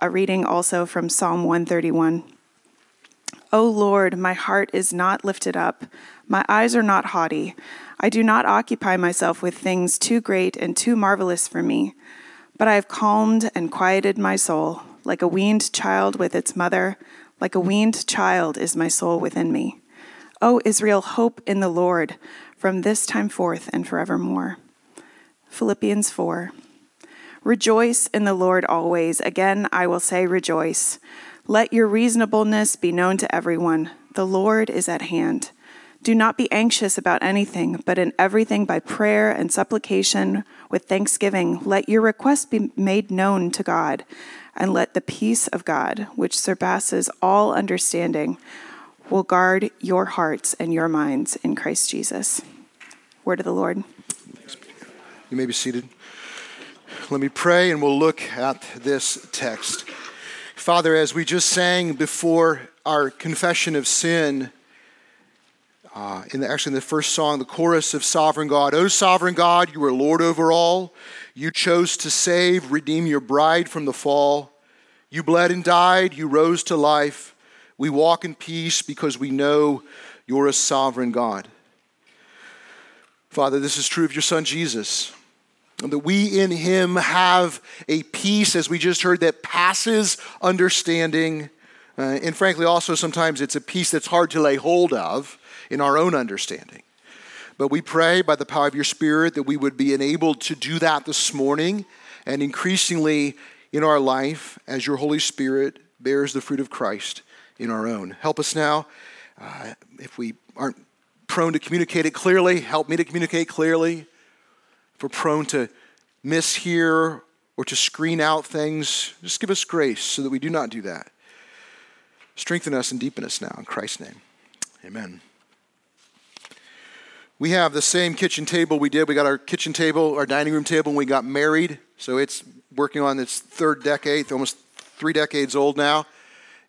A reading also from Psalm 131. O Lord, my heart is not lifted up, my eyes are not haughty. I do not occupy myself with things too great and too marvelous for me, but I have calmed and quieted my soul, like a weaned child with its mother, like a weaned child is my soul within me. O Israel, hope in the Lord from this time forth and forevermore. Philippians 4. Rejoice in the Lord always. Again, I will say, rejoice. Let your reasonableness be known to everyone. The Lord is at hand. Do not be anxious about anything, but in everything by prayer and supplication with thanksgiving, let your requests be made known to God, and let the peace of God, which surpasses all understanding, will guard your hearts and your minds in Christ Jesus. Word of the Lord. You may be seated. Let me pray and we'll look at this text. Father, as we just sang before our confession of sin, uh, in the, actually in the first song, the chorus of Sovereign God, O Sovereign God, you are Lord over all. You chose to save, redeem your bride from the fall. You bled and died, you rose to life. We walk in peace because we know you're a sovereign God. Father, this is true of your son Jesus that we in him have a peace, as we just heard, that passes understanding. Uh, and frankly, also sometimes it's a peace that's hard to lay hold of in our own understanding. But we pray by the power of your Spirit that we would be enabled to do that this morning and increasingly in our life as your Holy Spirit bears the fruit of Christ in our own. Help us now. Uh, if we aren't prone to communicate it clearly, help me to communicate clearly if we're prone to mishear or to screen out things, just give us grace so that we do not do that. Strengthen us and deepen us now in Christ's name. Amen. We have the same kitchen table we did. We got our kitchen table, our dining room table when we got married. So it's working on its third decade, almost three decades old now.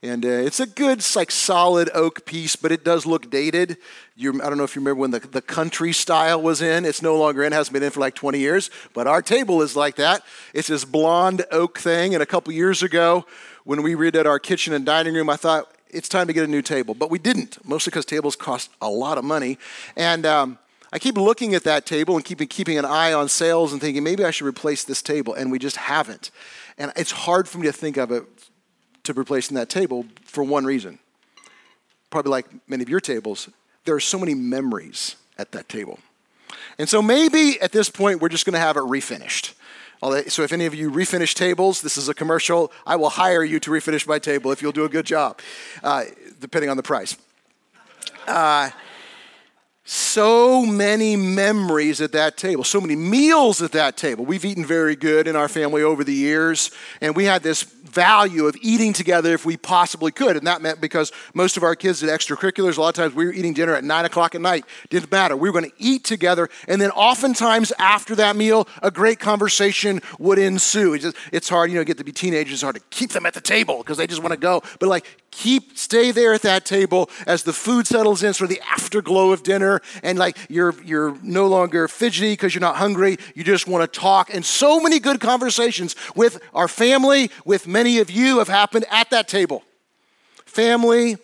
And uh, it's a good, like solid oak piece, but it does look dated. You're, I don't know if you remember when the, the country style was in. It's no longer in, hasn't been in for like 20 years, but our table is like that. It's this blonde oak thing. And a couple years ago, when we redid our kitchen and dining room, I thought it's time to get a new table. But we didn't, mostly because tables cost a lot of money. And um, I keep looking at that table and keeping, keeping an eye on sales and thinking maybe I should replace this table. And we just haven't. And it's hard for me to think of it to replacing that table for one reason. Probably like many of your tables, there are so many memories at that table. And so maybe at this point, we're just going to have it refinished. So if any of you refinish tables, this is a commercial. I will hire you to refinish my table if you'll do a good job, uh, depending on the price. Uh, so many memories at that table, so many meals at that table. We've eaten very good in our family over the years, and we had this value of eating together if we possibly could. And that meant because most of our kids did extracurriculars, a lot of times we were eating dinner at nine o'clock at night. Didn't matter. We were going to eat together. And then oftentimes after that meal, a great conversation would ensue. It's, just, it's hard, you know, get to be teenagers, it's hard to keep them at the table because they just want to go. But like, keep stay there at that table as the food settles in sort of the afterglow of dinner and like you're you're no longer fidgety because you're not hungry. You just want to talk. And so many good conversations with our family with many of you have happened at that table. Family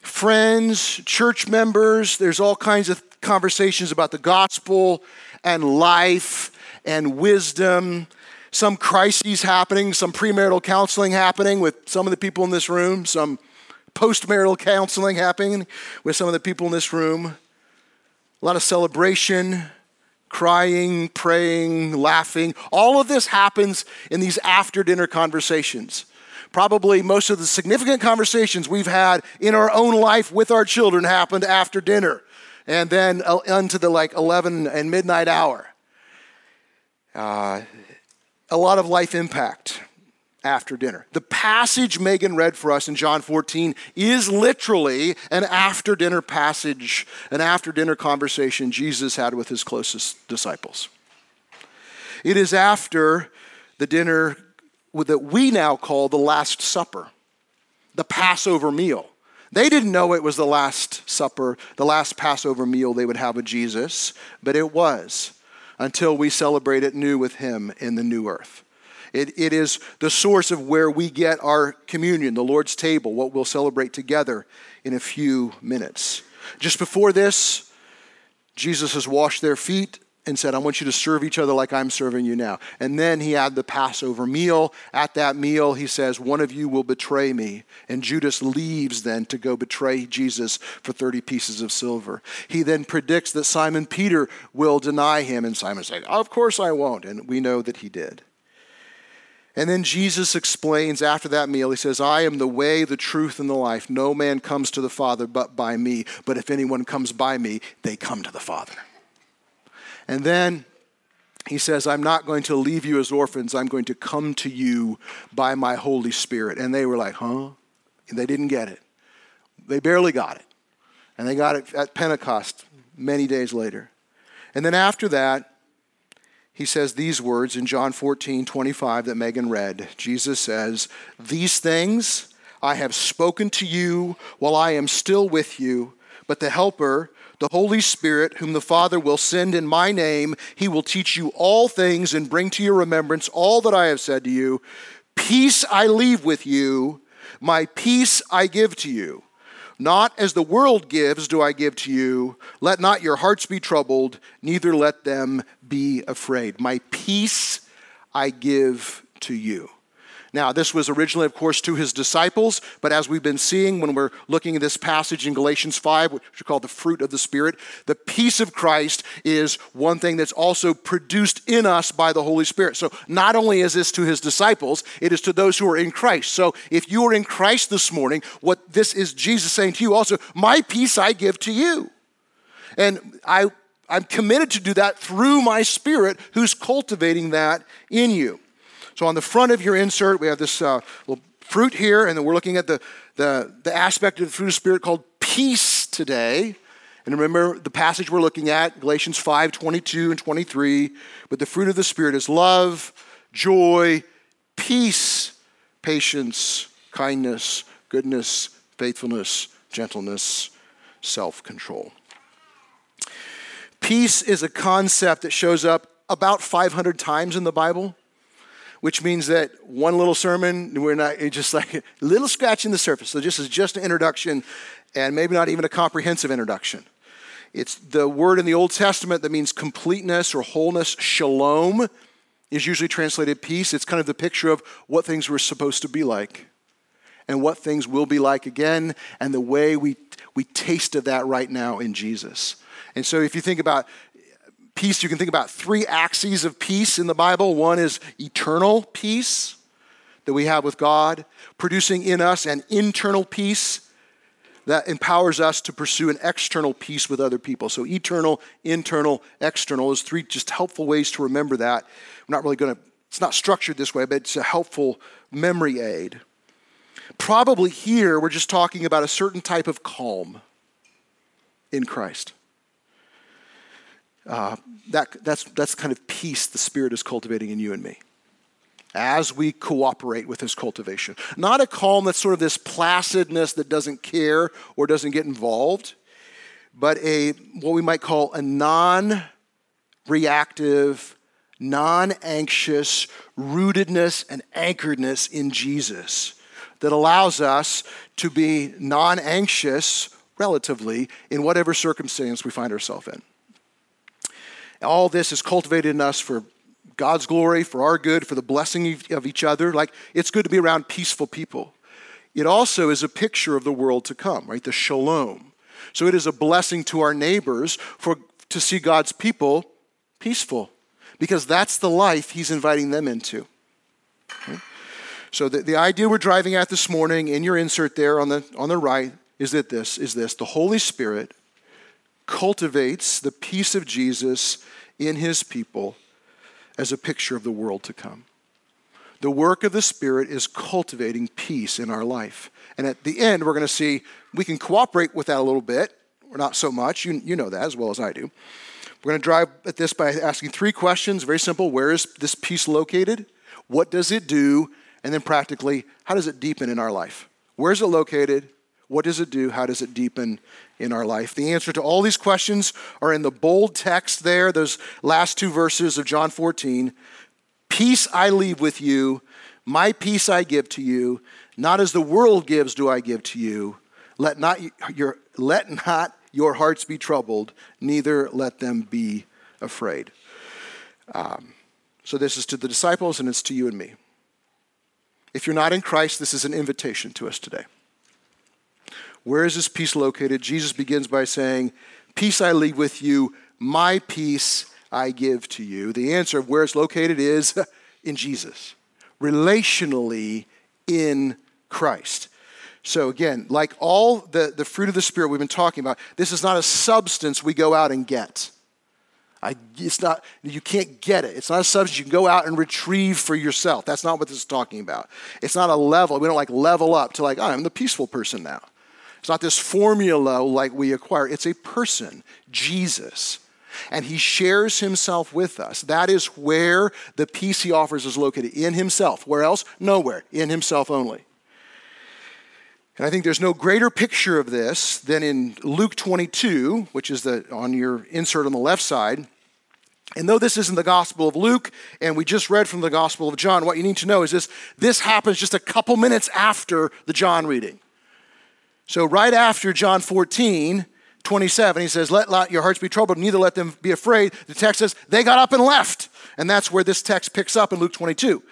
friends church members there's all kinds of conversations about the gospel and life and wisdom some crises happening, some premarital counseling happening with some of the people in this room, some postmarital counseling happening with some of the people in this room. A lot of celebration, crying, praying, laughing. All of this happens in these after dinner conversations. Probably most of the significant conversations we've had in our own life with our children happened after dinner and then unto the like 11 and midnight hour. Uh, a lot of life impact. after dinner. The passage Megan read for us in John 14 is literally an after dinner passage, an after dinner conversation Jesus had with his closest disciples. It is after the dinner that we now call the Last Supper, the Passover meal. They didn't know it was the Last Supper, the last Passover meal they would have with Jesus, but it was until we celebrate it new with Him in the new earth. It, it is the source of where we get our communion, the Lord's table, what we'll celebrate together in a few minutes. Just before this, Jesus has washed their feet and said, I want you to serve each other like I'm serving you now. And then he had the Passover meal. At that meal, he says, One of you will betray me. And Judas leaves then to go betray Jesus for 30 pieces of silver. He then predicts that Simon Peter will deny him. And Simon said, Of course I won't. And we know that he did. And then Jesus explains after that meal, he says, I am the way, the truth, and the life. No man comes to the Father but by me. But if anyone comes by me, they come to the Father. And then he says, I'm not going to leave you as orphans. I'm going to come to you by my Holy Spirit. And they were like, huh? They didn't get it. They barely got it. And they got it at Pentecost many days later. And then after that, he says these words in John 14, 25 that Megan read. Jesus says, These things I have spoken to you while I am still with you, but the Helper, the Holy Spirit, whom the Father will send in my name, he will teach you all things and bring to your remembrance all that I have said to you. Peace I leave with you, my peace I give to you. Not as the world gives do I give to you. Let not your hearts be troubled, neither let them be afraid. My peace I give to you. Now, this was originally, of course, to his disciples, but as we've been seeing when we're looking at this passage in Galatians 5, which we call the fruit of the Spirit, the peace of Christ is one thing that's also produced in us by the Holy Spirit. So, not only is this to his disciples, it is to those who are in Christ. So, if you are in Christ this morning, what this is Jesus saying to you also, My peace I give to you. And I, I'm committed to do that through my Spirit who's cultivating that in you. So on the front of your insert, we have this uh, little fruit here, and then we're looking at the, the, the aspect of the fruit of the Spirit called peace today. And remember the passage we're looking at, Galatians 5 22 and 23. But the fruit of the Spirit is love, joy, peace, patience, kindness, goodness, faithfulness, gentleness, self control. Peace is a concept that shows up about 500 times in the Bible which means that one little sermon, we're not just like a little scratch in the surface. So, this is just an introduction and maybe not even a comprehensive introduction. It's the word in the Old Testament that means completeness or wholeness. Shalom is usually translated peace. It's kind of the picture of what things were supposed to be like and what things will be like again and the way we, we tasted that right now in Jesus. And so, if you think about peace, you can think about three axes of peace in the Bible. One is eternal peace that we have with God, producing in us an internal peace that empowers us to pursue an external peace with other people. So, eternal, internal, external is three just helpful ways to remember that. I'm not really going to, it's not structured this way, but it's a helpful memory aid. Probably here, we're just talking about a certain type of calm in Christ. Uh, that, that's, that's kind of peace the Spirit is cultivating in you and me as we cooperate with His cultivation. Not a calm that's sort of this placidness that doesn't care or doesn't get involved, but a what we might call a non reactive, non anxious rootedness and anchoredness in Jesus that allows us to be non anxious relatively in whatever circumstance we find ourselves in. All this is cultivated in us for God's glory, for our good, for the blessing of each other. Like, it's good to be around peaceful people. It also is a picture of the world to come, right? The shalom. So it is a blessing to our neighbors for, to see God's people peaceful, because that's the life He's inviting them into. Okay? So the, the idea we're driving at this morning in your insert there on the, on the right is that this is this the Holy Spirit cultivates the peace of Jesus in his people as a picture of the world to come. The work of the Spirit is cultivating peace in our life. And at the end, we're going to see we can cooperate with that a little bit, or not so much. You, you know that as well as I do. We're going to drive at this by asking three questions. Very simple. Where is this peace located? What does it do? And then practically, how does it deepen in our life? Where is it located? What does it do? How does it deepen in our life? The answer to all these questions are in the bold text there, those last two verses of John 14. Peace I leave with you, my peace I give to you. Not as the world gives do I give to you. Let not your, let not your hearts be troubled, neither let them be afraid. Um, so this is to the disciples and it's to you and me. If you're not in Christ, this is an invitation to us today. Where is this peace located? Jesus begins by saying, Peace I leave with you, my peace I give to you. The answer of where it's located is in Jesus, relationally in Christ. So, again, like all the, the fruit of the Spirit we've been talking about, this is not a substance we go out and get. I, it's not, you can't get it. It's not a substance you can go out and retrieve for yourself. That's not what this is talking about. It's not a level. We don't like level up to like, oh, I'm the peaceful person now. It's not this formula like we acquire. It's a person, Jesus. And he shares himself with us. That is where the peace he offers is located in himself. Where else? Nowhere. In himself only. And I think there's no greater picture of this than in Luke 22, which is the, on your insert on the left side. And though this isn't the Gospel of Luke, and we just read from the Gospel of John, what you need to know is this this happens just a couple minutes after the John reading. So, right after John 14, 27, he says, Let not your hearts be troubled, neither let them be afraid. The text says, They got up and left. And that's where this text picks up in Luke 22.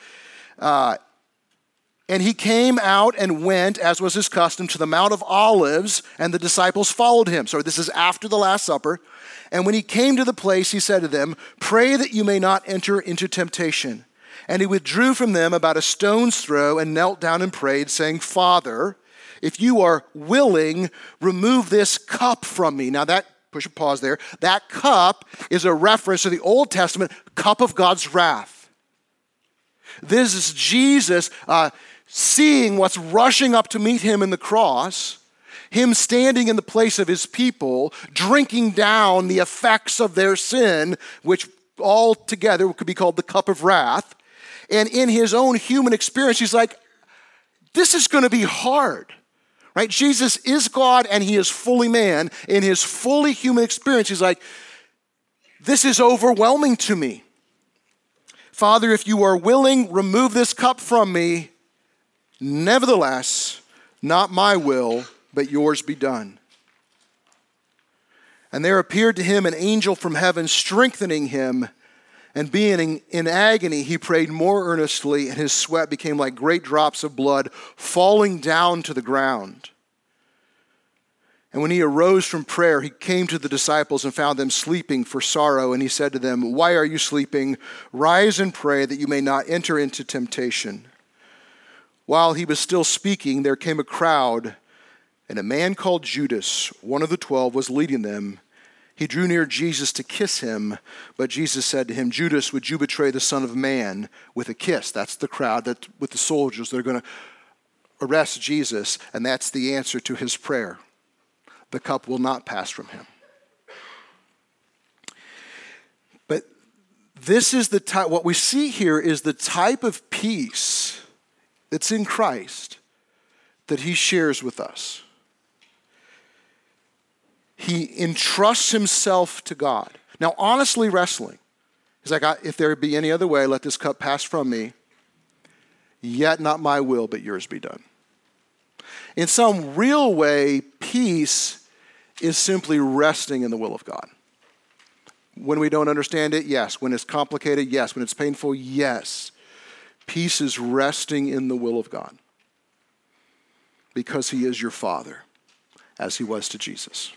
Uh, and he came out and went, as was his custom, to the Mount of Olives, and the disciples followed him. So this is after the Last Supper. And when he came to the place, he said to them, Pray that you may not enter into temptation. And he withdrew from them about a stone's throw and knelt down and prayed, saying, Father, if you are willing, remove this cup from me. Now, that, push a pause there, that cup is a reference to the Old Testament cup of God's wrath. This is Jesus. Uh, seeing what's rushing up to meet him in the cross, him standing in the place of his people, drinking down the effects of their sin, which all together could be called the cup of wrath. And in his own human experience, he's like, this is going to be hard. Right? Jesus is God and he is fully man. In his fully human experience, he's like, this is overwhelming to me. Father, if you are willing, remove this cup from me. Nevertheless, not my will, but yours be done. And there appeared to him an angel from heaven, strengthening him. And being in agony, he prayed more earnestly, and his sweat became like great drops of blood falling down to the ground. And when he arose from prayer, he came to the disciples and found them sleeping for sorrow. And he said to them, Why are you sleeping? Rise and pray that you may not enter into temptation. While he was still speaking, there came a crowd, and a man called Judas, one of the twelve, was leading them. He drew near Jesus to kiss him, but Jesus said to him, Judas, would you betray the Son of Man with a kiss? That's the crowd that with the soldiers that are going to arrest Jesus, and that's the answer to his prayer. The cup will not pass from him. But this is the type, what we see here is the type of peace that's in Christ that he shares with us. He entrusts himself to God. Now, honestly wrestling, he's like, if there be any other way, let this cup pass from me. Yet not my will, but yours be done. In some real way, peace is simply resting in the will of God. When we don't understand it, yes. When it's complicated, yes. When it's painful, yes. Peace is resting in the will of God because He is your Father, as He was to Jesus.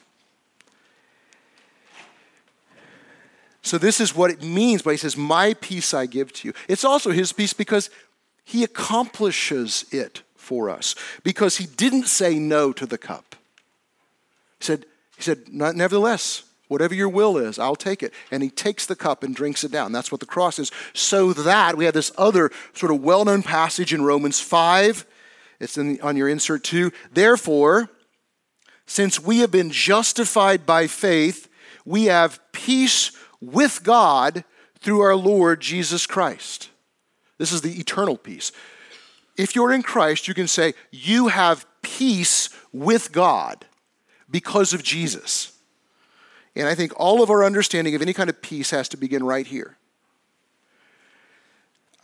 So, this is what it means by He says, My peace I give to you. It's also His peace because He accomplishes it for us, because He didn't say no to the cup. He said, he said Nevertheless, Whatever your will is, I'll take it. And he takes the cup and drinks it down. That's what the cross is. So that we have this other sort of well known passage in Romans 5. It's in, on your insert too. Therefore, since we have been justified by faith, we have peace with God through our Lord Jesus Christ. This is the eternal peace. If you're in Christ, you can say, You have peace with God because of Jesus. And I think all of our understanding of any kind of peace has to begin right here.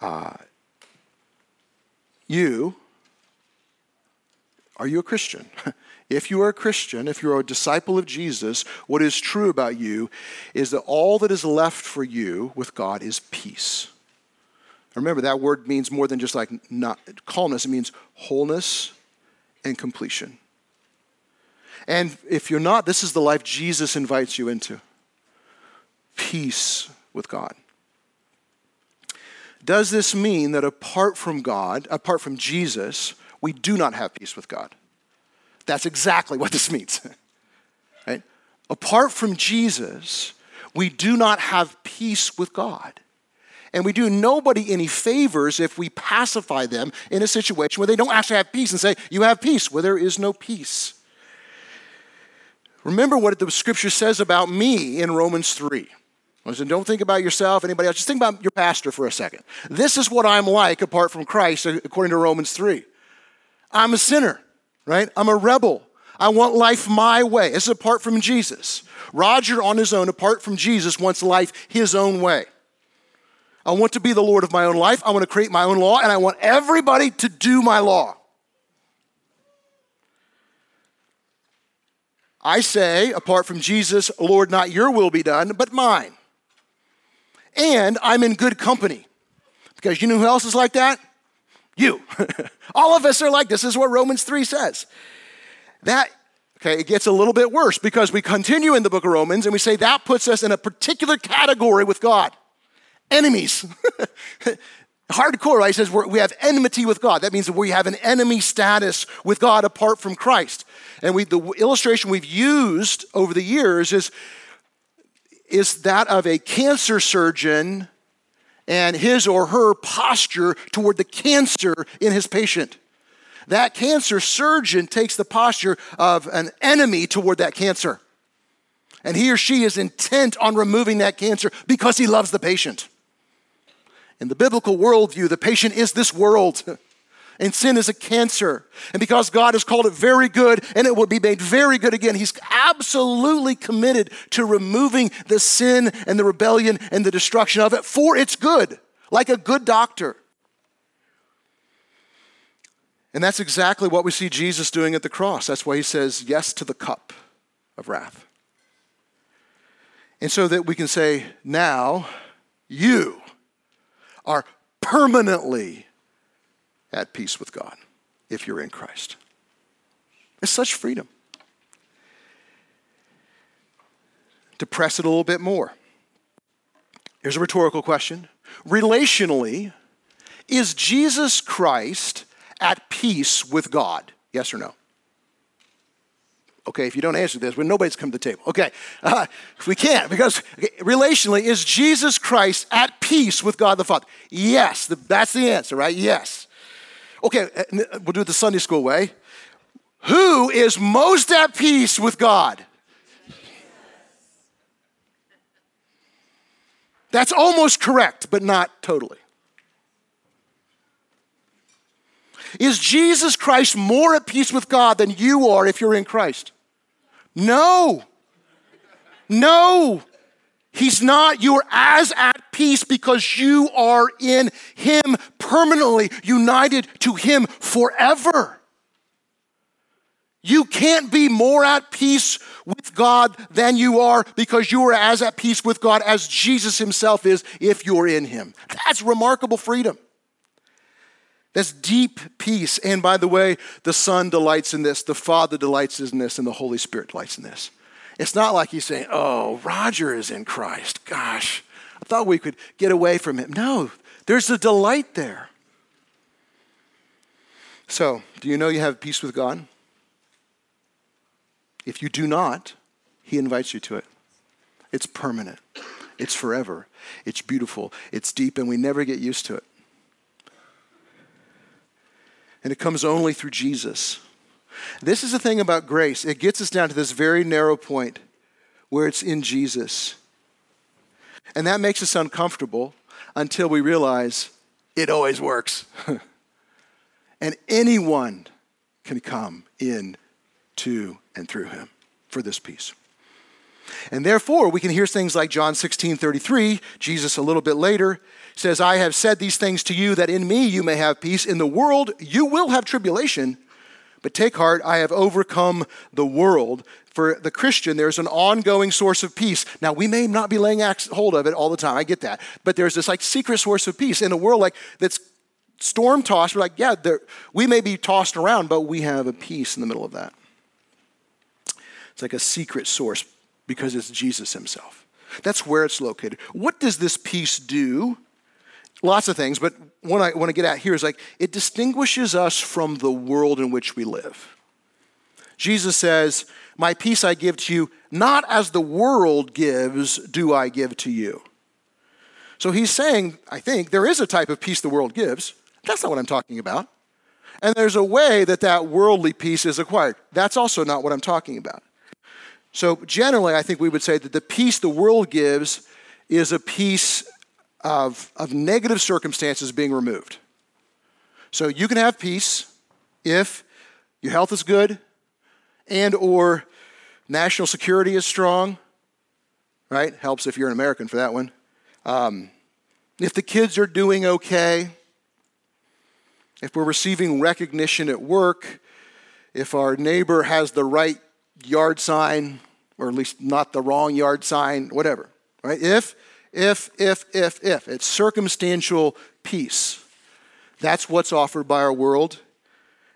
Uh, you, are you a Christian? If you are a Christian, if you're a disciple of Jesus, what is true about you is that all that is left for you with God is peace. Remember, that word means more than just like not, calmness, it means wholeness and completion. And if you're not, this is the life Jesus invites you into peace with God. Does this mean that apart from God, apart from Jesus, we do not have peace with God? That's exactly what this means. right? Apart from Jesus, we do not have peace with God. And we do nobody any favors if we pacify them in a situation where they don't actually have peace and say, You have peace, where there is no peace. Remember what the scripture says about me in Romans 3. Listen, don't think about yourself, anybody else. Just think about your pastor for a second. This is what I'm like apart from Christ, according to Romans 3. I'm a sinner, right? I'm a rebel. I want life my way. This is apart from Jesus. Roger, on his own, apart from Jesus, wants life his own way. I want to be the Lord of my own life. I want to create my own law, and I want everybody to do my law. I say, apart from Jesus, Lord, not your will be done, but mine. And I'm in good company. Because you know who else is like that? You. All of us are like this. This is what Romans 3 says. That, okay, it gets a little bit worse because we continue in the book of Romans and we say that puts us in a particular category with God enemies. Hardcore, right? He says we have enmity with God. That means we have an enemy status with God apart from Christ. And we, the illustration we've used over the years is, is that of a cancer surgeon and his or her posture toward the cancer in his patient. That cancer surgeon takes the posture of an enemy toward that cancer. And he or she is intent on removing that cancer because he loves the patient. In the biblical worldview, the patient is this world. And sin is a cancer. And because God has called it very good and it will be made very good again, He's absolutely committed to removing the sin and the rebellion and the destruction of it for its good, like a good doctor. And that's exactly what we see Jesus doing at the cross. That's why He says yes to the cup of wrath. And so that we can say, now you are permanently at peace with God if you're in Christ. It's such freedom. To press it a little bit more, here's a rhetorical question. Relationally, is Jesus Christ at peace with God? Yes or no? Okay, if you don't answer this, well, nobody's come to the table. Okay, uh, we can't because okay, relationally, is Jesus Christ at peace with God the Father? Yes, the, that's the answer, right? Yes. Okay, uh, we'll do it the Sunday school way. Who is most at peace with God? That's almost correct, but not totally. Is Jesus Christ more at peace with God than you are if you're in Christ? No. No. He's not. You are as at peace because you are in Him permanently, united to Him forever. You can't be more at peace with God than you are because you are as at peace with God as Jesus Himself is if you're in Him. That's remarkable freedom. That's deep peace. And by the way, the Son delights in this, the Father delights in this, and the Holy Spirit delights in this. It's not like he's saying, oh, Roger is in Christ. Gosh, I thought we could get away from him. No, there's a delight there. So, do you know you have peace with God? If you do not, he invites you to it. It's permanent. It's forever. It's beautiful. It's deep, and we never get used to it. And it comes only through Jesus. This is the thing about grace. It gets us down to this very narrow point where it's in Jesus. And that makes us uncomfortable until we realize it always works. and anyone can come in to and through him for this peace. And therefore, we can hear things like John 16 33, Jesus a little bit later says, I have said these things to you that in me you may have peace. In the world you will have tribulation, but take heart, I have overcome the world. For the Christian, there's an ongoing source of peace. Now, we may not be laying hold of it all the time, I get that, but there's this like secret source of peace in a world like that's storm tossed. We're like, yeah, we may be tossed around, but we have a peace in the middle of that. It's like a secret source because it's Jesus himself. That's where it's located. What does this peace do? Lots of things, but what I want to get at here is like it distinguishes us from the world in which we live. Jesus says, My peace I give to you, not as the world gives, do I give to you. So he's saying, I think, there is a type of peace the world gives. That's not what I'm talking about. And there's a way that that worldly peace is acquired. That's also not what I'm talking about. So, generally, I think we would say that the peace the world gives is a peace of, of negative circumstances being removed. So, you can have peace if your health is good and or national security is strong, right? Helps if you're an American for that one. Um, if the kids are doing okay, if we're receiving recognition at work, if our neighbor has the right yard sign, or at least not the wrong yard sign, whatever. Right? If, if, if, if, if. It's circumstantial peace. That's what's offered by our world.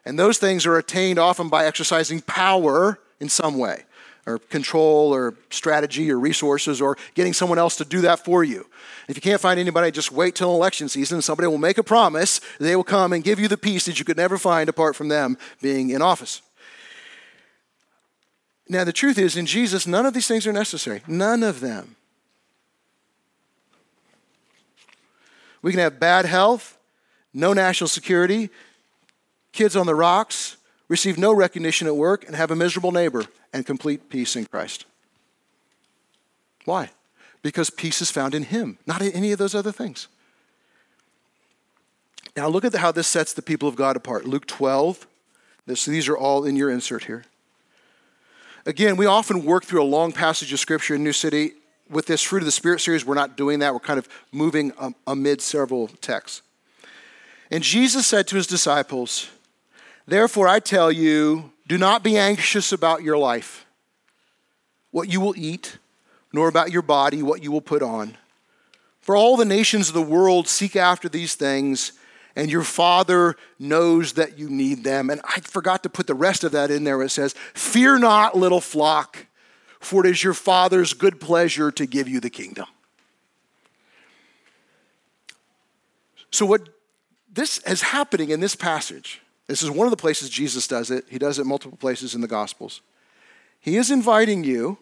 And those things are attained often by exercising power in some way, or control, or strategy, or resources, or getting someone else to do that for you. If you can't find anybody, just wait till election season. Somebody will make a promise. They will come and give you the peace that you could never find apart from them being in office. Now, the truth is, in Jesus, none of these things are necessary. None of them. We can have bad health, no national security, kids on the rocks, receive no recognition at work, and have a miserable neighbor and complete peace in Christ. Why? Because peace is found in Him, not in any of those other things. Now, look at how this sets the people of God apart. Luke 12, this, these are all in your insert here. Again, we often work through a long passage of scripture in New City. With this Fruit of the Spirit series, we're not doing that. We're kind of moving um, amid several texts. And Jesus said to his disciples, Therefore, I tell you, do not be anxious about your life, what you will eat, nor about your body, what you will put on. For all the nations of the world seek after these things and your Father knows that you need them. And I forgot to put the rest of that in there. It says, Fear not, little flock, for it is your Father's good pleasure to give you the kingdom. So, what this is happening in this passage, this is one of the places Jesus does it. He does it multiple places in the Gospels. He is inviting you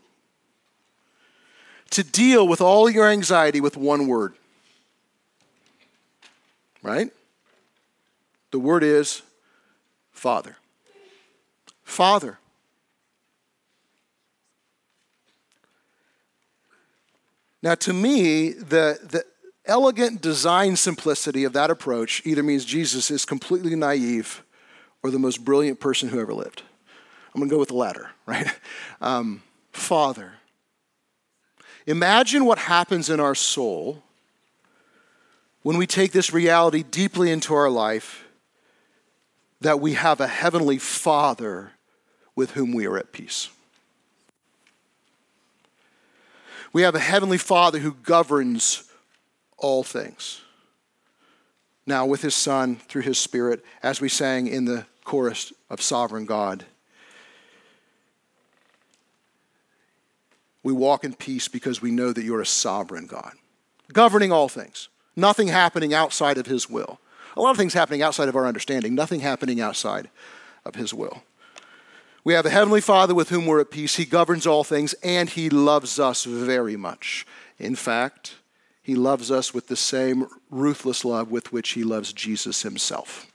to deal with all your anxiety with one word. Right? The word is Father. Father. Now, to me, the, the elegant design simplicity of that approach either means Jesus is completely naive or the most brilliant person who ever lived. I'm going to go with the latter, right? Um, Father. Imagine what happens in our soul when we take this reality deeply into our life that we have a heavenly Father with whom we are at peace. We have a heavenly Father who governs all things. Now, with his Son, through his Spirit, as we sang in the chorus of Sovereign God, we walk in peace because we know that you're a sovereign God, governing all things, nothing happening outside of his will. A lot of things happening outside of our understanding, nothing happening outside of His will. We have a Heavenly Father with whom we're at peace. He governs all things, and He loves us very much. In fact, He loves us with the same ruthless love with which He loves Jesus Himself.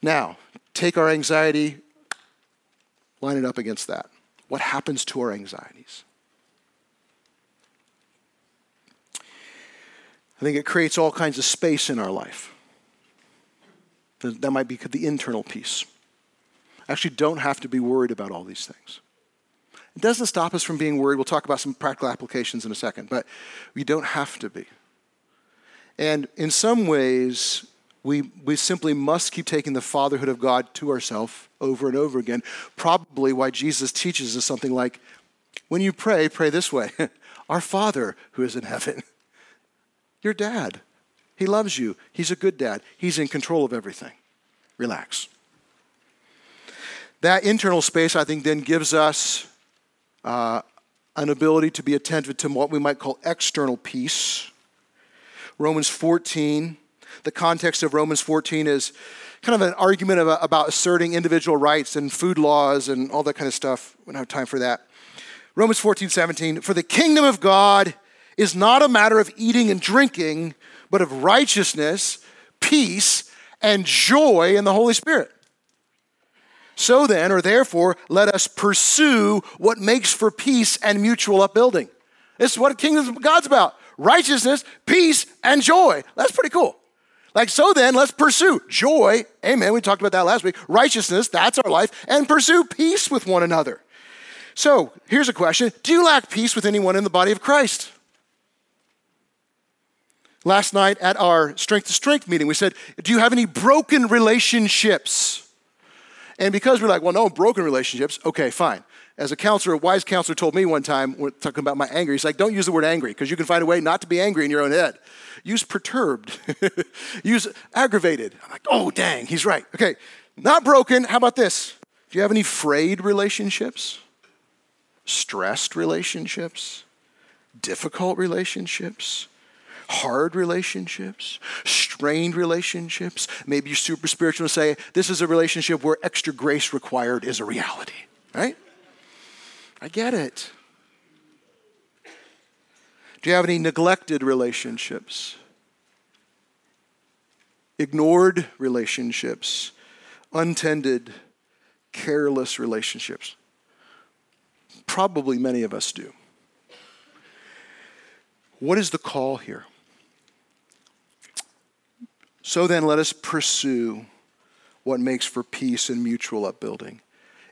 Now, take our anxiety, line it up against that. What happens to our anxieties? I think it creates all kinds of space in our life. That might be the internal peace. Actually, don't have to be worried about all these things. It doesn't stop us from being worried. We'll talk about some practical applications in a second, but we don't have to be. And in some ways, we, we simply must keep taking the fatherhood of God to ourselves over and over again. Probably why Jesus teaches us something like when you pray, pray this way Our Father who is in heaven. Your dad. He loves you. He's a good dad. He's in control of everything. Relax. That internal space, I think, then gives us uh, an ability to be attentive to what we might call external peace. Romans 14, the context of Romans 14 is kind of an argument about asserting individual rights and food laws and all that kind of stuff. We don't have time for that. Romans 14, 17, for the kingdom of God is not a matter of eating and drinking, but of righteousness, peace, and joy in the Holy Spirit. So then, or therefore, let us pursue what makes for peace and mutual upbuilding. This is what the kingdom of God's about righteousness, peace, and joy. That's pretty cool. Like, so then, let's pursue joy. Amen. We talked about that last week. Righteousness, that's our life. And pursue peace with one another. So, here's a question Do you lack peace with anyone in the body of Christ? Last night at our Strength to Strength meeting, we said, Do you have any broken relationships? And because we're like, Well, no, broken relationships, okay, fine. As a counselor, a wise counselor told me one time, we're talking about my anger, he's like, Don't use the word angry because you can find a way not to be angry in your own head. Use perturbed, use aggravated. I'm like, Oh, dang, he's right. Okay, not broken. How about this? Do you have any frayed relationships? Stressed relationships? Difficult relationships? Hard relationships, strained relationships. Maybe you're super spiritual and say, this is a relationship where extra grace required is a reality, right? I get it. Do you have any neglected relationships? Ignored relationships? Untended, careless relationships? Probably many of us do. What is the call here? So then, let us pursue what makes for peace and mutual upbuilding.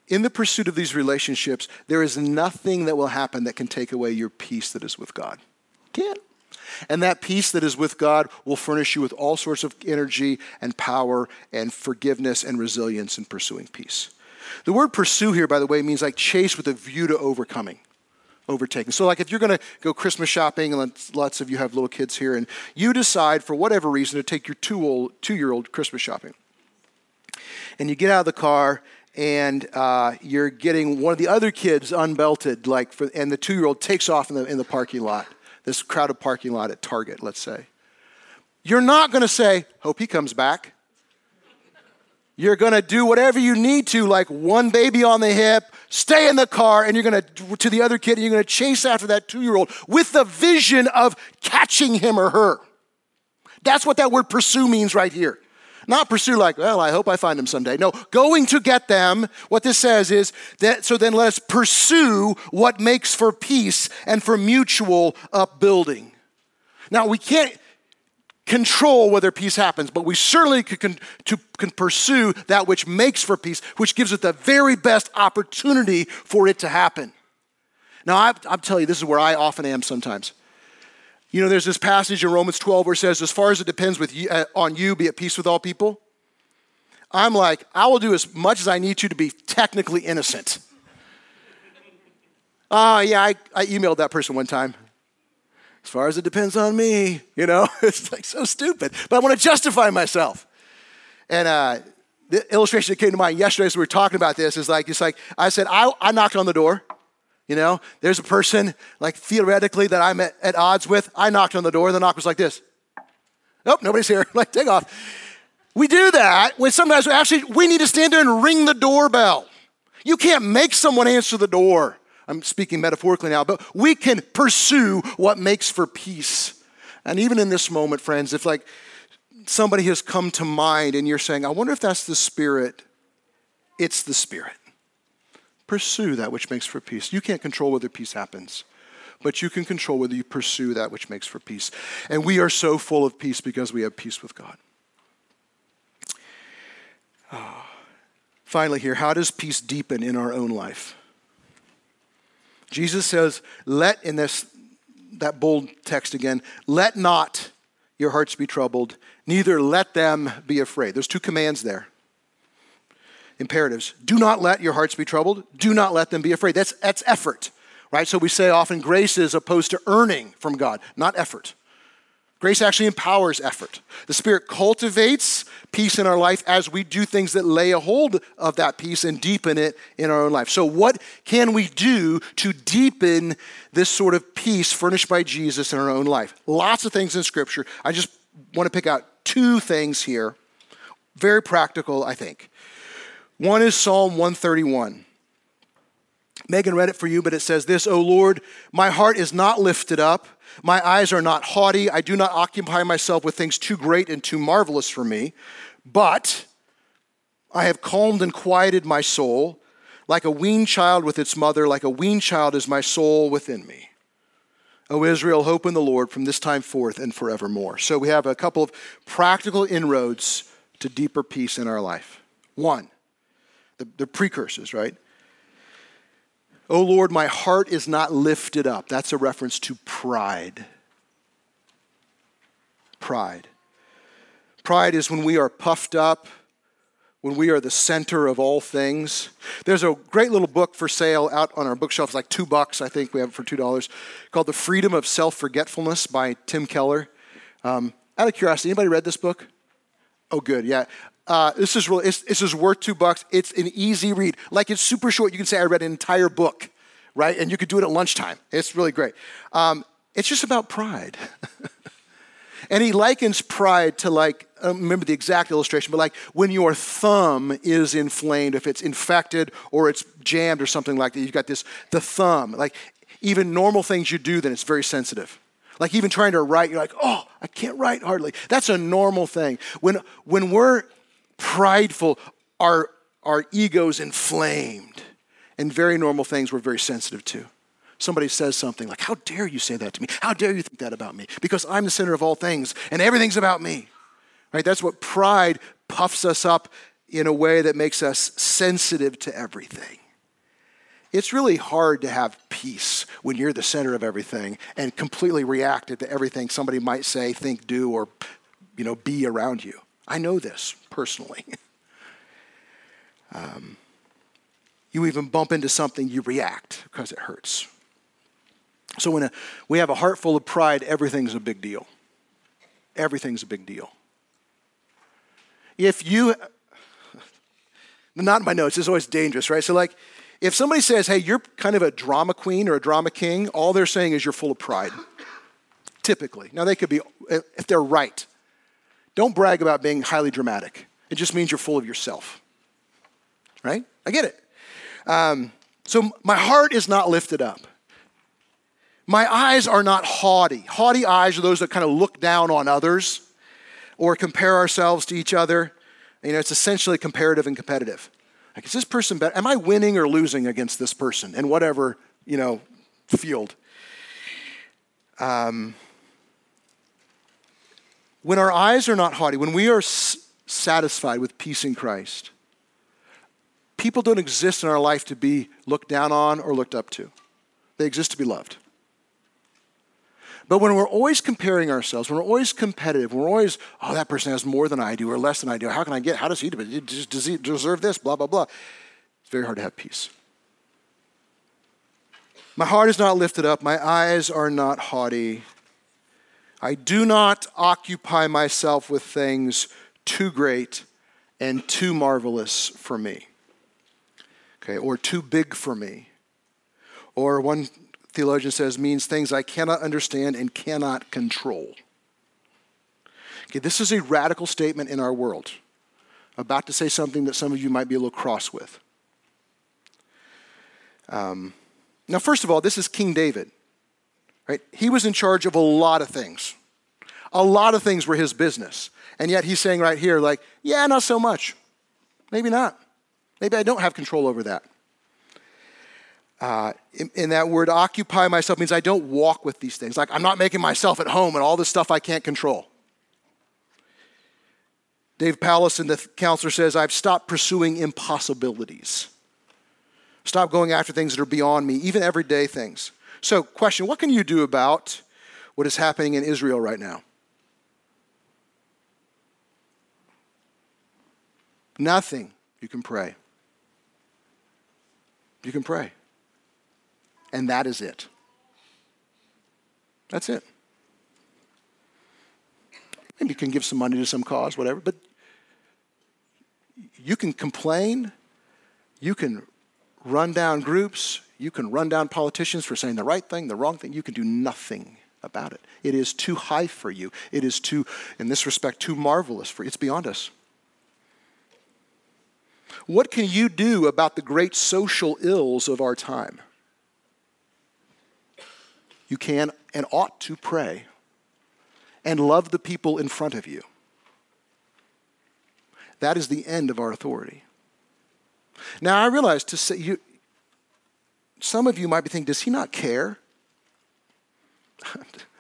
In the pursuit of these relationships, there is nothing that will happen that can take away your peace that is with God. Can't. And that peace that is with God will furnish you with all sorts of energy and power and forgiveness and resilience in pursuing peace. The word pursue here, by the way, means like chase with a view to overcoming overtaken. So, like if you're going to go Christmas shopping, and lots of you have little kids here, and you decide for whatever reason to take your two old, two-year-old Christmas shopping, and you get out of the car and uh, you're getting one of the other kids unbelted, like, for, and the two-year-old takes off in the in the parking lot, this crowded parking lot at Target, let's say. You're not going to say, "Hope he comes back." You're going to do whatever you need to, like one baby on the hip, stay in the car, and you're going to, to the other kid, and you're going to chase after that two year old with the vision of catching him or her. That's what that word pursue means right here. Not pursue like, well, I hope I find him someday. No, going to get them. What this says is that, so then let us pursue what makes for peace and for mutual upbuilding. Now, we can't, control whether peace happens, but we certainly can, to, can pursue that which makes for peace, which gives it the very best opportunity for it to happen. Now, I'm telling you, this is where I often am sometimes. You know, there's this passage in Romans 12 where it says, as far as it depends with you, uh, on you, be at peace with all people. I'm like, I will do as much as I need to to be technically innocent. Ah, uh, yeah, I, I emailed that person one time as far as it depends on me, you know, it's like so stupid. But I want to justify myself. And uh, the illustration that came to mind yesterday as we were talking about this is like, it's like, I said, I, I knocked on the door. You know, there's a person, like theoretically, that I'm at, at odds with. I knocked on the door. and The knock was like this. Nope, nobody's here. like, take off. We do that when sometimes we actually we need to stand there and ring the doorbell. You can't make someone answer the door. I'm speaking metaphorically now, but we can pursue what makes for peace. And even in this moment, friends, if like somebody has come to mind and you're saying, I wonder if that's the Spirit, it's the Spirit. Pursue that which makes for peace. You can't control whether peace happens, but you can control whether you pursue that which makes for peace. And we are so full of peace because we have peace with God. Oh. Finally, here, how does peace deepen in our own life? Jesus says, let in this that bold text again, let not your hearts be troubled, neither let them be afraid. There's two commands there. Imperatives. Do not let your hearts be troubled. Do not let them be afraid. That's, that's effort, right? So we say often grace is opposed to earning from God, not effort. Grace actually empowers effort. The Spirit cultivates peace in our life as we do things that lay a hold of that peace and deepen it in our own life. So, what can we do to deepen this sort of peace furnished by Jesus in our own life? Lots of things in Scripture. I just want to pick out two things here, very practical, I think. One is Psalm 131. Megan read it for you, but it says this O Lord, my heart is not lifted up my eyes are not haughty. I do not occupy myself with things too great and too marvelous for me. But I have calmed and quieted my soul. Like a weaned child with its mother, like a weaned child is my soul within me. O Israel, hope in the Lord from this time forth and forevermore. So we have a couple of practical inroads to deeper peace in our life. One, the, the precursors, right? Oh Lord, my heart is not lifted up. That's a reference to pride. Pride. Pride is when we are puffed up, when we are the center of all things. There's a great little book for sale out on our bookshelf. It's like two bucks, I think. We have it for two dollars, called "The Freedom of Self Forgetfulness" by Tim Keller. Um, out of curiosity, anybody read this book? Oh, good. Yeah. Uh, this is really, this is worth two bucks. It's an easy read. Like it's super short. You can say I read an entire book, right? And you could do it at lunchtime. It's really great. Um, it's just about pride. and he likens pride to like, I don't remember the exact illustration, but like when your thumb is inflamed, if it's infected or it's jammed or something like that, you've got this, the thumb. Like even normal things you do, then it's very sensitive. Like even trying to write, you're like, oh, I can't write hardly. That's a normal thing. When, when we're prideful, our, our ego's inflamed. And very normal things we're very sensitive to. Somebody says something like, How dare you say that to me? How dare you think that about me? Because I'm the center of all things and everything's about me. Right? That's what pride puffs us up in a way that makes us sensitive to everything. It's really hard to have peace when you're the center of everything and completely reacted to everything somebody might say, think, do, or you know, be around you. I know this personally. um, you even bump into something, you react because it hurts. So when a, we have a heart full of pride, everything's a big deal. Everything's a big deal. If you, not in my notes, it's always dangerous, right? So, like, if somebody says, hey, you're kind of a drama queen or a drama king, all they're saying is you're full of pride. Typically. Now, they could be, if they're right. Don't brag about being highly dramatic. It just means you're full of yourself. Right? I get it. Um, so my heart is not lifted up. My eyes are not haughty. Haughty eyes are those that kind of look down on others or compare ourselves to each other. You know, it's essentially comparative and competitive. Like, is this person better? Am I winning or losing against this person in whatever, you know, field? Um, when our eyes are not haughty, when we are satisfied with peace in Christ, people don't exist in our life to be looked down on or looked up to. They exist to be loved. But when we're always comparing ourselves, when we're always competitive, when we're always, oh, that person has more than I do or less than I do. How can I get? How does he? Does he deserve this? Blah, blah, blah. It's very hard to have peace. My heart is not lifted up. My eyes are not haughty. I do not occupy myself with things too great and too marvelous for me. Okay, or too big for me. Or one theologian says means things I cannot understand and cannot control. Okay, this is a radical statement in our world. about to say something that some of you might be a little cross with. Um, now, first of all, this is King David. Right? He was in charge of a lot of things. A lot of things were his business. And yet he's saying right here, like, yeah, not so much. Maybe not. Maybe I don't have control over that. Uh, in, in, that word, occupy myself means I don't walk with these things. Like, I'm not making myself at home and all this stuff I can't control. Dave Powlison, the counselor, says, I've stopped pursuing impossibilities. Stop going after things that are beyond me, even everyday things. So, question what can you do about what is happening in Israel right now? Nothing. You can pray. You can pray. And that is it. That's it. Maybe you can give some money to some cause, whatever, but you can complain, you can run down groups, you can run down politicians for saying the right thing, the wrong thing. You can do nothing about it. It is too high for you. It is too, in this respect, too marvelous for you. It's beyond us. What can you do about the great social ills of our time? You can and ought to pray and love the people in front of you. That is the end of our authority. Now, I realize to say, you, some of you might be thinking, does he not care?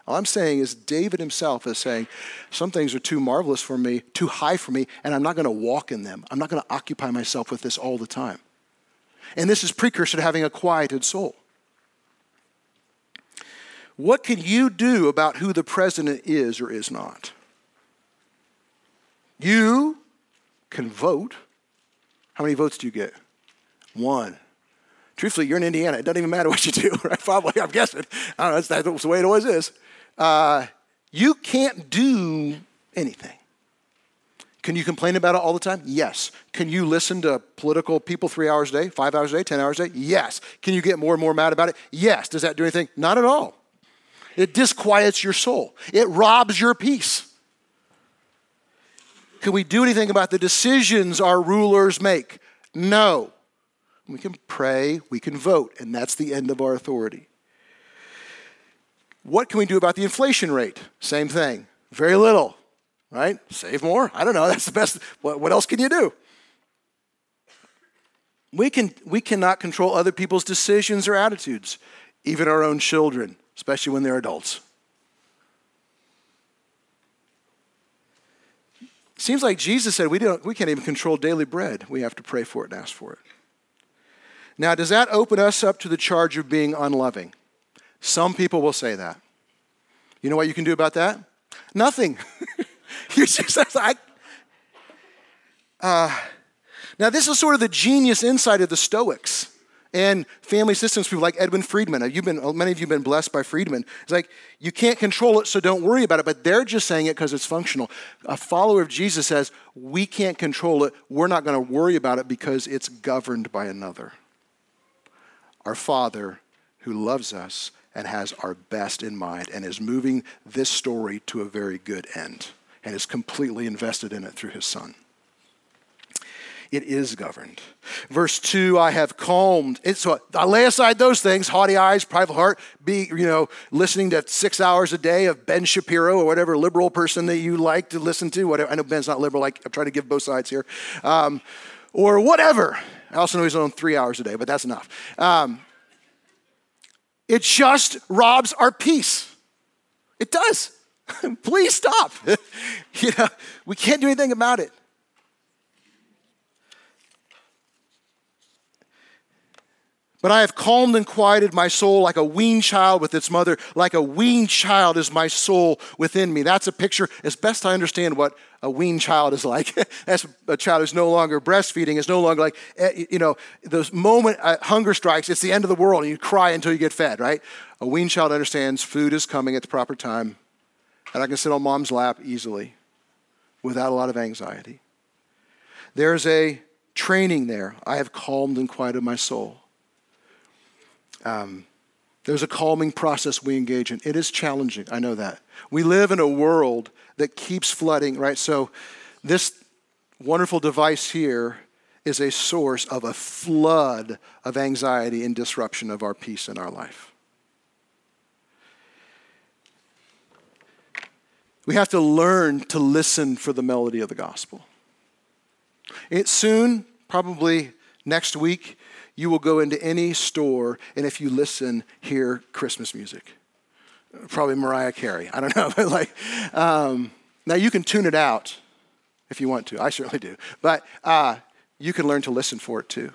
All I'm saying is, David himself is saying, some things are too marvelous for me, too high for me, and I'm not going to walk in them. I'm not going to occupy myself with this all the time. And this is precursor to having a quieted soul. What can you do about who the president is or is not? You can vote. How many votes do you get? One. Truthfully, you're in Indiana. It doesn't even matter what you do, right? Probably, I'm guessing. I don't know. That's, that's the way it always is. Uh, you can't do anything. Can you complain about it all the time? Yes. Can you listen to political people three hours a day, five hours a day, 10 hours a day? Yes. Can you get more and more mad about it? Yes. Does that do anything? Not at all. It disquiets your soul, it robs your peace. Can we do anything about the decisions our rulers make? No. We can pray, we can vote, and that's the end of our authority. What can we do about the inflation rate? Same thing. Very little, right? Save more? I don't know. That's the best. What, what else can you do? We, can, we cannot control other people's decisions or attitudes, even our own children, especially when they're adults. Seems like Jesus said we, don't, we can't even control daily bread. We have to pray for it and ask for it. Now, does that open us up to the charge of being unloving? Some people will say that. You know what you can do about that? Nothing. you just like. Uh, now, this is sort of the genius insight of the Stoics and family systems people like Edwin Friedman. You've been, many of you have been blessed by Friedman. It's like you can't control it, so don't worry about it. But they're just saying it because it's functional. A follower of Jesus says we can't control it. We're not going to worry about it because it's governed by another our Father who loves us and has our best in mind and is moving this story to a very good end and is completely invested in it through his Son. It is governed. Verse 2 I have calmed. It's, so I lay aside those things haughty eyes, private heart, be, you know, listening to six hours a day of Ben Shapiro or whatever liberal person that you like to listen to. Whatever. I know Ben's not liberal, like, I'm trying to give both sides here. Um, or whatever. I also know he's on three hours a day, but that's enough. Um, it just robs our peace. It does. Please stop. you know, we can't do anything about it. But I have calmed and quieted my soul like a weaned child with its mother. Like a weaned child is my soul within me. That's a picture, as best I understand what a weaned child is like. That's a child who's no longer breastfeeding, is no longer like, eh, you know, the moment hunger strikes, it's the end of the world, and you cry until you get fed, right? A weaned child understands food is coming at the proper time, and I can sit on mom's lap easily without a lot of anxiety. There's a training there. I have calmed and quieted my soul. Um, there's a calming process we engage in. It is challenging, I know that. We live in a world that keeps flooding, right? So, this wonderful device here is a source of a flood of anxiety and disruption of our peace in our life. We have to learn to listen for the melody of the gospel. It soon, probably next week, you will go into any store and if you listen, hear Christmas music. Probably Mariah Carey. I don't know, but like, um, now you can tune it out if you want to. I certainly do. But uh, you can learn to listen for it too.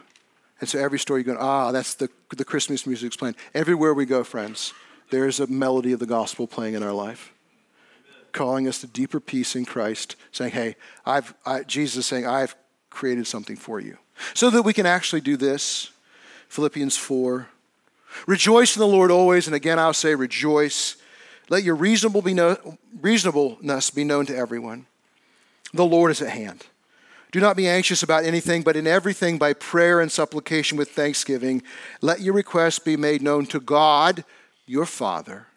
And so every store you go, ah, that's the, the Christmas music's playing. Everywhere we go, friends, there's a melody of the gospel playing in our life, calling us to deeper peace in Christ, saying, hey, I've, I, Jesus is saying, I've created something for you. So that we can actually do this, Philippians 4. Rejoice in the Lord always, and again I'll say rejoice. Let your reasonable be no, reasonableness be known to everyone. The Lord is at hand. Do not be anxious about anything, but in everything by prayer and supplication with thanksgiving, let your requests be made known to God, your Father.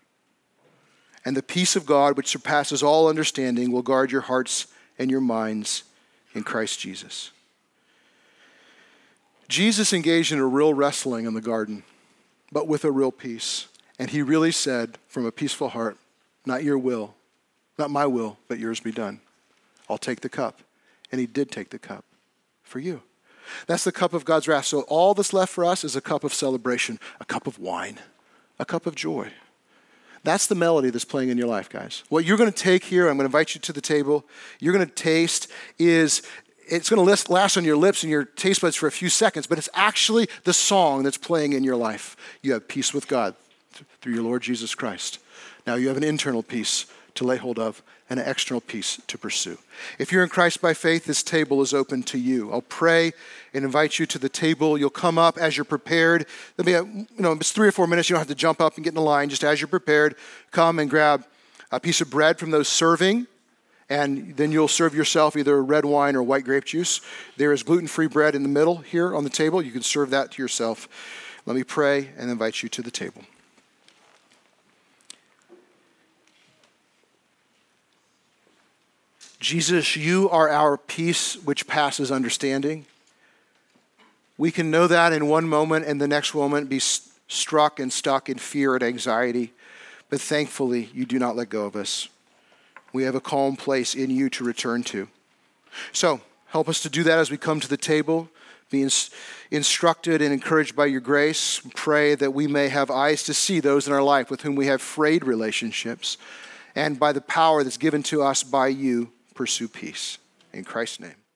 And the peace of God, which surpasses all understanding, will guard your hearts and your minds in Christ Jesus. Jesus engaged in a real wrestling in the garden, but with a real peace. And he really said, from a peaceful heart, Not your will, not my will, but yours be done. I'll take the cup. And he did take the cup for you. That's the cup of God's wrath. So all that's left for us is a cup of celebration, a cup of wine, a cup of joy. That's the melody that's playing in your life, guys. What you're going to take here, I'm going to invite you to the table, you're going to taste is it's going to last on your lips and your taste buds for a few seconds, but it's actually the song that's playing in your life. You have peace with God through your Lord Jesus Christ. Now you have an internal peace to lay hold of and an external peace to pursue. If you're in Christ by faith, this table is open to you. I'll pray and invite you to the table. You'll come up as you're prepared. There'll be a, you know, it's three or four minutes. You don't have to jump up and get in the line. Just as you're prepared, come and grab a piece of bread from those serving and then you'll serve yourself either red wine or white grape juice. There is gluten free bread in the middle here on the table. You can serve that to yourself. Let me pray and invite you to the table. Jesus, you are our peace which passes understanding. We can know that in one moment and the next moment be struck and stuck in fear and anxiety, but thankfully you do not let go of us. We have a calm place in you to return to. So, help us to do that as we come to the table, be instructed and encouraged by your grace. Pray that we may have eyes to see those in our life with whom we have frayed relationships, and by the power that's given to us by you, pursue peace. In Christ's name.